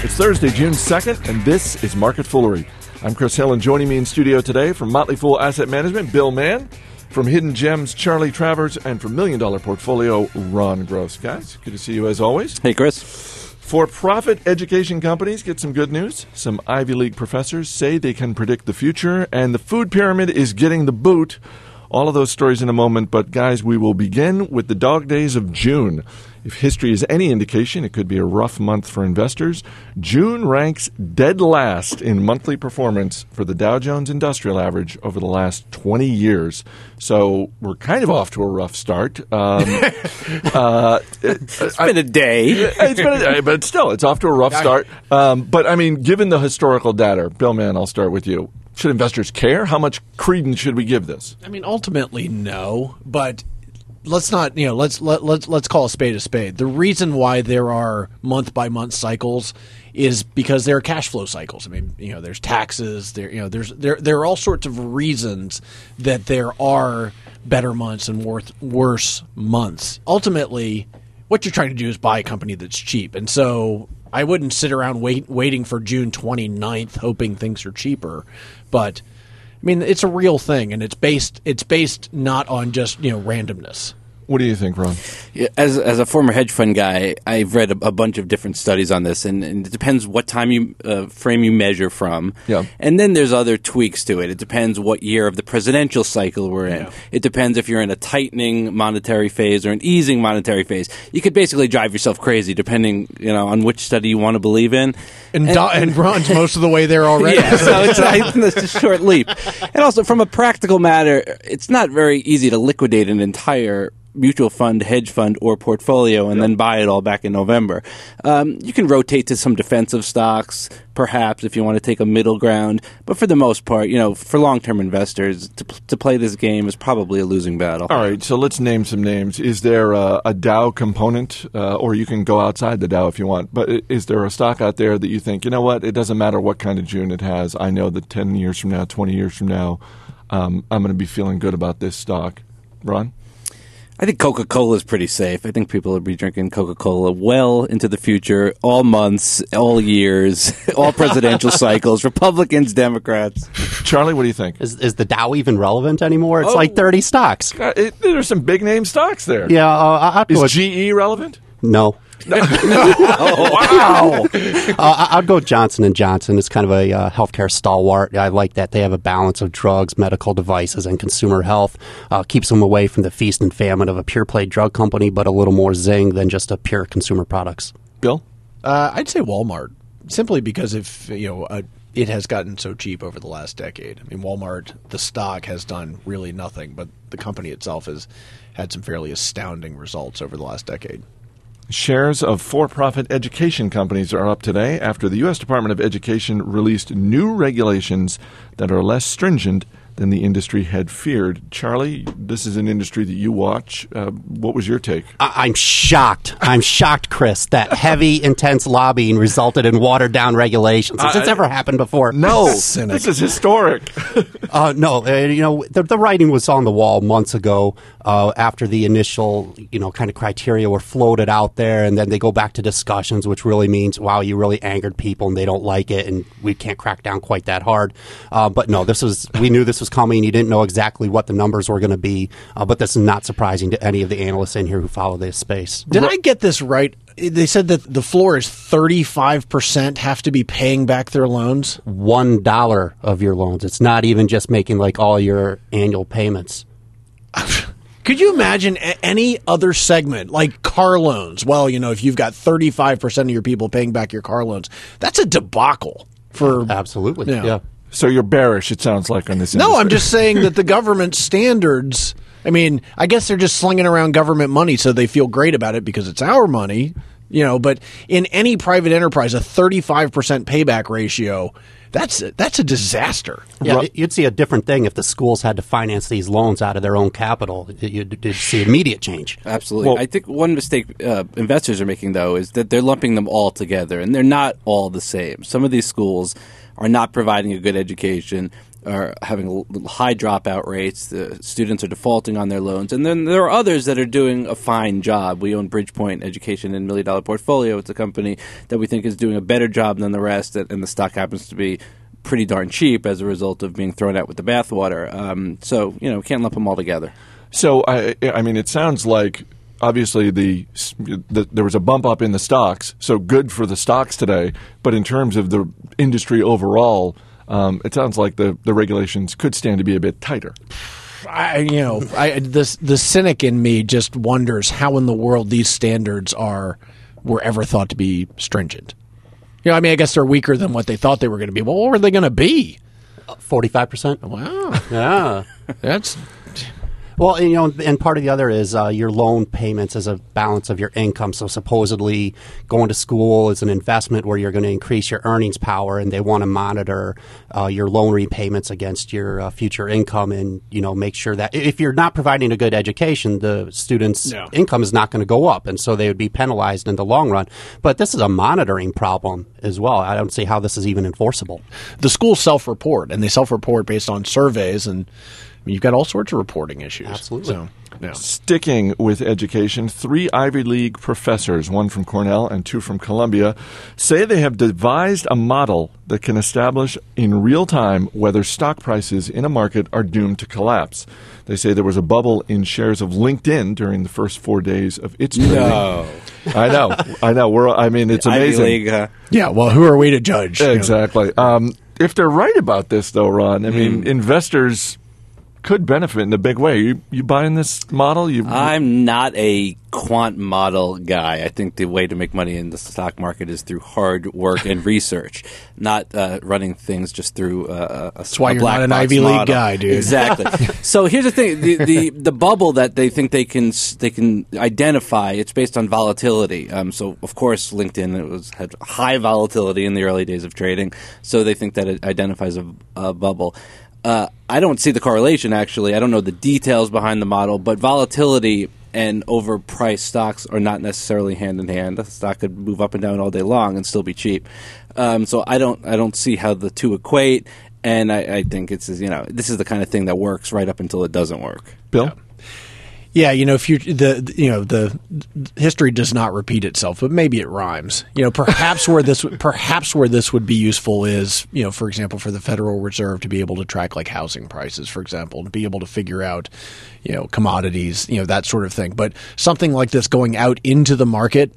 It's Thursday, June 2nd, and this is Market Foolery. I'm Chris Hill, and joining me in studio today from Motley Fool Asset Management, Bill Mann. From Hidden Gems, Charlie Travers, and from Million Dollar Portfolio, Ron Gross. Guys, good to see you as always. Hey, Chris. For profit education companies, get some good news. Some Ivy League professors say they can predict the future, and the food pyramid is getting the boot. All of those stories in a moment, but guys, we will begin with the dog days of June. If history is any indication, it could be a rough month for investors. June ranks dead last in monthly performance for the Dow Jones Industrial Average over the last 20 years. So we're kind of off to a rough start. Um, uh, it, has been a day. it's been a day, but still, it's off to a rough start. Um, but I mean, given the historical data, Bill Mann, I'll start with you. Should investors care? How much credence should we give this? I mean, ultimately, no. But let's not you know let's let, let's let's call a spade a spade. The reason why there are month by month cycles is because there are cash flow cycles. I mean, you know, there's taxes, there you know, there's there there are all sorts of reasons that there are better months and worth, worse months. Ultimately, what you're trying to do is buy a company that's cheap. And so I wouldn't sit around wait, waiting for June 29th hoping things are cheaper, but I mean, it's a real thing, and it's based it's based not on just you know randomness. What do you think, Ron? As as a former hedge fund guy, I've read a, a bunch of different studies on this, and, and it depends what time you uh, frame you measure from. Yeah. And then there's other tweaks to it. It depends what year of the presidential cycle we're in. Yeah. It depends if you're in a tightening monetary phase or an easing monetary phase. You could basically drive yourself crazy depending, you know, on which study you want to believe in. And, and, Do- and Ron's most of the way there already. Yeah, so it's, it's a short leap. And also, from a practical matter, it's not very easy to liquidate an entire mutual fund, hedge fund, or portfolio, and yep. then buy it all back in November. Um, you can rotate to some defensive stocks, perhaps, if you want to take a middle ground. But for the most part, you know, for long term investors, to, to play this game is probably a losing battle. All right, so let's name some names. Is there a, a Dow component, uh, or you can go outside the Dow if you want, but is there a stock out there that you think, you know what, it doesn't matter what kind of June it has, I know that 10 years from now, 20 years from now, um, I'm going to be feeling good about this stock? Ron? I think Coca Cola is pretty safe. I think people will be drinking Coca Cola well into the future, all months, all years, all presidential cycles, Republicans, Democrats. Charlie, what do you think? Is, is the Dow even relevant anymore? It's oh, like 30 stocks. God, it, there's some big name stocks there. Yeah. Uh, is GE relevant? No. Wow! uh, I'd go Johnson and Johnson. It's kind of a uh, healthcare stalwart. I like that they have a balance of drugs, medical devices, and consumer health. Uh, keeps them away from the feast and famine of a pure play drug company, but a little more zing than just a pure consumer products. Bill, uh, I'd say Walmart, simply because if you know. Uh, it has gotten so cheap over the last decade. I mean, Walmart, the stock has done really nothing, but the company itself has had some fairly astounding results over the last decade. Shares of for profit education companies are up today after the U.S. Department of Education released new regulations that are less stringent than the industry had feared. Charlie, this is an industry that you watch. Uh, what was your take? I- am shocked. I'm shocked, Chris, that heavy, intense lobbying resulted in watered down regulations. Has this ever happened before? No. this is historic. uh, no, uh, you know, the, the, writing was on the wall months ago uh, after the initial, you know, kind of criteria were floated out there, and then they go back to discussions, which really means, wow, you really angered people and they don't like it, and we can't crack down quite that hard. Uh, but no, this was, we knew this was was coming. You didn't know exactly what the numbers were going to be, uh, but this is not surprising to any of the analysts in here who follow this space. Did I get this right? They said that the floor is 35% have to be paying back their loans? $1 of your loans. It's not even just making like all your annual payments. Could you imagine any other segment like car loans? Well, you know, if you've got 35% of your people paying back your car loans, that's a debacle for Absolutely. yeah. So you're bearish, it sounds like, on this. No, I'm just saying that the government standards. I mean, I guess they're just slinging around government money so they feel great about it because it's our money, you know. But in any private enterprise, a 35 percent payback ratio. That's a, that's a disaster. Yeah, you'd see a different thing if the schools had to finance these loans out of their own capital. You'd, you'd see immediate change. Absolutely. Well, I think one mistake uh, investors are making, though, is that they're lumping them all together, and they're not all the same. Some of these schools are not providing a good education. Are having high dropout rates. The students are defaulting on their loans, and then there are others that are doing a fine job. We own Bridgepoint Education and Million Dollar Portfolio. It's a company that we think is doing a better job than the rest, and the stock happens to be pretty darn cheap as a result of being thrown out with the bathwater. Um, so you know, can't lump them all together. So I, I mean, it sounds like obviously the, the, there was a bump up in the stocks, so good for the stocks today. But in terms of the industry overall, um, it sounds like the the regulations could stand to be a bit tighter. I, you know, I the the cynic in me just wonders how in the world these standards are were ever thought to be stringent. You know, I mean, I guess they're weaker than what they thought they were going to be. Well, what were they going to be? Forty-five percent. Wow, Yeah. that's Well, you know, and part of the other is uh, your loan payments as a balance of your income. So supposedly, going to school is an investment where you're going to increase your earnings power, and they want to monitor uh, your loan repayments against your uh, future income, and you know, make sure that if you're not providing a good education, the student's Yeah. income is not going to go up, and so they would be penalized in the long run. But this is a monitoring problem as well. I don't see how this is even enforceable. the schools self-report, and they self-report based on surveys, and I mean, you've got all sorts of reporting issues. Absolutely. So, yeah. Sticking with education, three Ivy League professors, one from Cornell and two from Columbia, say they have devised a model that can establish in real time whether stock prices in a market are doomed to collapse. They say there was a bubble in shares of LinkedIn during the first four days of its trading. No, I know, I know. We're, I mean, it's Ivy amazing. League. Uh, Yeah. Well, who are we to judge? you know? Exactly. Um, if they're right about this, though, Ron, I Hmm. mean, investors could benefit in a big way. You, you buying this model? You, I'm not a quant model guy. I think the way to make money in the stock market is through hard work and research, not uh, running things just through uh, a, That's why you're not an Ivy League guy, dude. Exactly. so here's the thing: the, the the bubble that they think they can they can identify. It's based on volatility. Um, so of course, LinkedIn it was had high volatility in the early days of trading. So they think that it identifies a, a bubble. Uh, I don't see the correlation actually. I don't know the details behind the model, but volatility and overpriced stocks are not necessarily hand in hand. A stock could move up and down all day long and still be cheap. Um, so I don't I don't see how the two equate. And I, I think it's you know this is the kind of thing that works right up until it doesn't work. Bill? Yeah, you know, if you the you know the history does not repeat itself, but maybe it rhymes. You know, perhaps where this perhaps where this would be useful is you know, for example, for the Federal Reserve to be able to track like housing prices, for example, to be able to figure out you know commodities, you know that sort of thing. But something like this going out into the market.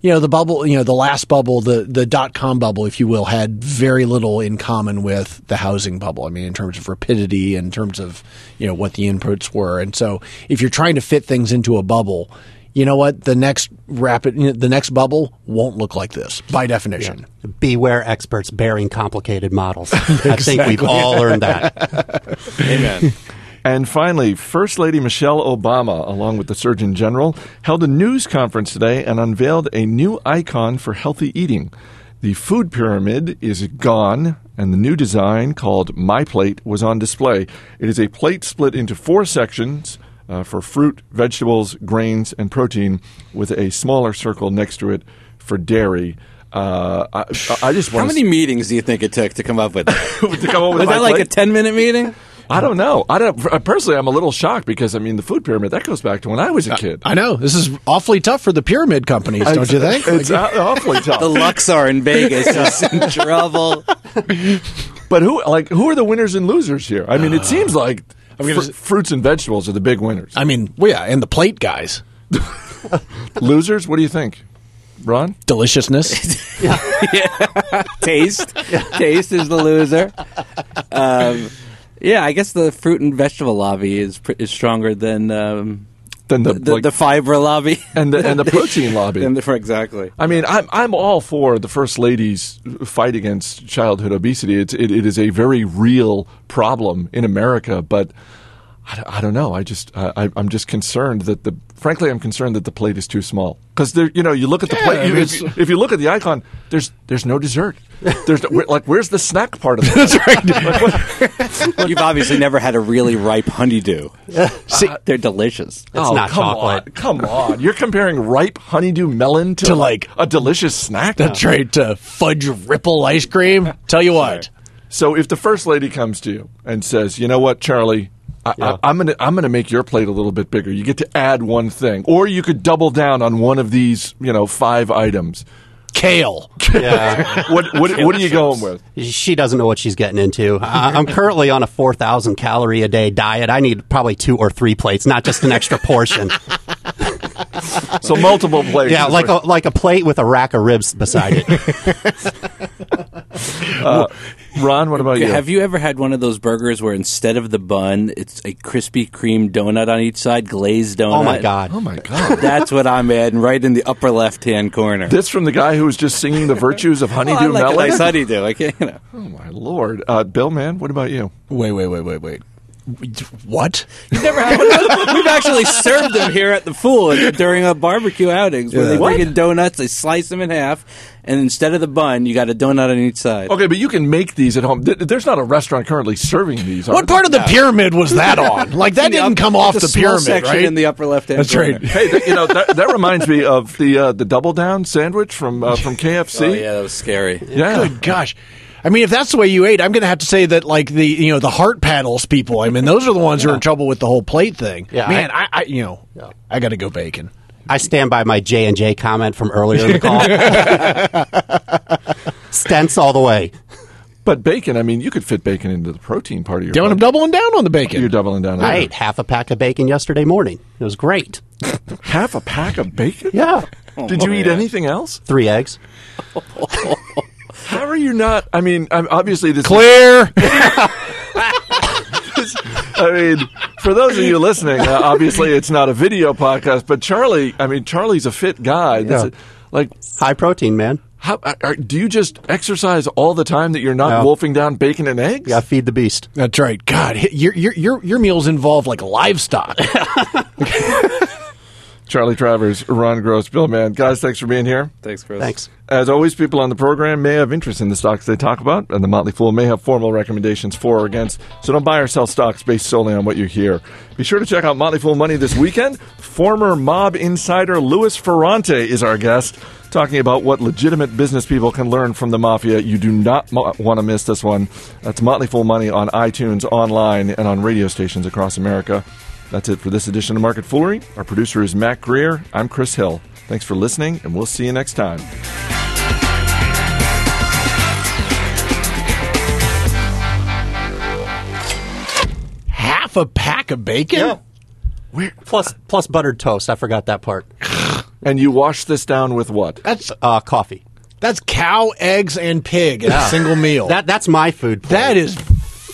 You know the bubble. You know the last bubble, the the dot com bubble, if you will, had very little in common with the housing bubble. I mean, in terms of rapidity, in terms of you know what the inputs were, and so if you're trying to fit things into a bubble, you know what the next rapid, you know, the next bubble won't look like this by definition. Beware experts bearing complicated models. I think we've all learned that. Amen. And finally, First Lady Michelle Obama, along with the Surgeon General, held a news conference today and unveiled a new icon for healthy eating. The food pyramid is gone, and the new design, called My Plate, was on display. It is a plate split into four sections uh, for fruit, vegetables, grains, and protein, with a smaller circle next to it for dairy. Uh, I, I just How want many meetings do you think it took to come up with that? to come up with Was that like a ten minute meeting? I don't know. I don't. Personally, I'm a little shocked because I mean, the food pyramid that goes back to when I was a kid. I know this is awfully tough for the pyramid companies, don't you think? It's aw- awfully tough. The Luxor in Vegas is in trouble. but who, like, who are the winners and losers here? I mean, it seems like gonna fr- s- fruits and vegetables are the big winners. I mean, well, yeah, and the plate guys, losers, what do you think, Ron? deliciousness. Yeah. Taste, taste is the loser. Um, yeah, I guess the fruit and vegetable lobby is pr- is stronger than um, Then the, the, like, the fiber lobby and the and the protein lobby. And the- exactly. I mean, I'm I'm all for the first lady's fight against childhood obesity. It's it, it is a very real problem in America, but I, don't- I don't know. I just I, I- I'm just concerned that the frankly I'm concerned that the plate is too small because there you know you look at the Yeah, plate I you, if, it's- if you look at the icon there's there's no dessert. There's no, like where's the snack part of it? That's right. You've obviously never had a really ripe honeydew. See, they're delicious. oh, not come chocolate. on, come on! You're comparing ripe honeydew melon to, To, like- a delicious snack. That's right. Uh, fudge ripple ice cream. Tell you what, So if the first lady comes to you and says, "You know what, Charlie, I, Yeah. I, I'm gonna I'm gonna make your plate a little bit bigger. You get to add one thing, or you could double down on one of these, you know, five items." Kale. Yeah. What what, what are you going with? She doesn't know what she's getting into. I- I'm currently on a 4,000 calorie a day diet. I need probably two or three plates, not just an extra portion. So multiple plates. yeah, like a, like a plate with a rack of ribs beside it. Uh, Ron. What about you? Have you ever had one of those burgers where instead of the bun, it's a Krispy Kreme donut on each side, glazed donut? Oh my god. oh my god. That's what I'm adding right in the upper left hand corner. This from the guy who was just singing the virtues of Well, honeydew I like a melon. nice honeydew. I can't, you know. Oh my lord, uh, Bill, man, what about you? Wait, wait, wait, wait, wait. What? You've never had one of those? We've actually served them here at the Fool during a barbecue outings where Yeah. they What? bring in donuts, they slice them in half, and instead of the bun, you got a donut on each side. Okay, but you can make these at home. There's not a restaurant currently serving these. What part of the pyramid was that on? Like that didn't up- come off the the small pyramid, section right? in the upper left hand That's corner. right. Hey, th- you know that, that reminds me of the uh, the double down sandwich from uh, from KFC. Oh yeah, that was scary. Yeah. Good gosh. I mean, if that's the way you ate, I'm going to have to say that, like the you know the heart paddles people. I mean, those are the ones who are in trouble with the whole plate thing. Yeah, man, I, I you know, I got to go bacon. I stand by my J and J comment from earlier in the call. Stents all the way. But bacon, I mean, you could fit bacon into the protein part of your. Down, I'm doubling down on the bacon. You're doubling down. on I ate half a pack of bacon yesterday morning. It was great. half a pack of bacon. Yeah. Did you oh, eat yeah. anything else? Three eggs. How are you not? I mean, I'm, obviously this. Clear. I mean, for those of you listening, uh, obviously it's not a video podcast, but Charlie. I mean, Charlie's a fit guy. This Yeah. is- like, High protein, man. how are, do you just exercise all the time that you're not No. wolfing down bacon and eggs? Yeah, feed the beast. That's right. God, your your your your meals involve like livestock. Charlie Travers, Ron Gross, Bill Mann. Guys, thanks for being here. Thanks, Chris. Thanks. As always, people on the program may have interest in the stocks they talk about, and the Motley Fool may have formal recommendations for or against. So don't buy or sell stocks based solely on what you hear. Be sure to check out Motley Fool Money this weekend. Former mob insider Louis Ferrante is our guest, talking about what legitimate business people can learn from the mafia. You do not mo- want to miss this one. That's Motley Fool Money on iTunes, online, and on radio stations across America. That's it for this edition of Market Foolery. Our producer is Mac Greer. I'm Chris Hill. Thanks for listening, and we'll see you next time. Half a pack of bacon. Plus, plus buttered toast. I forgot that part. And you wash this down with what? That's Uh, coffee. that's cow, eggs, and pig in a single meal. That that's my food. plate. that is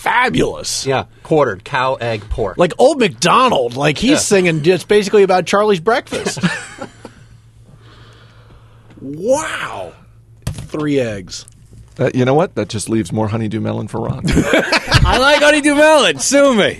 fabulous. yeah, quartered cow, egg, pork. Like old McDonald, like he's Yeah. singing just basically about Charlie's breakfast. wow. Three eggs. Uh, you know what? That just leaves more honeydew melon for Ron. I like honeydew melon. Sue me.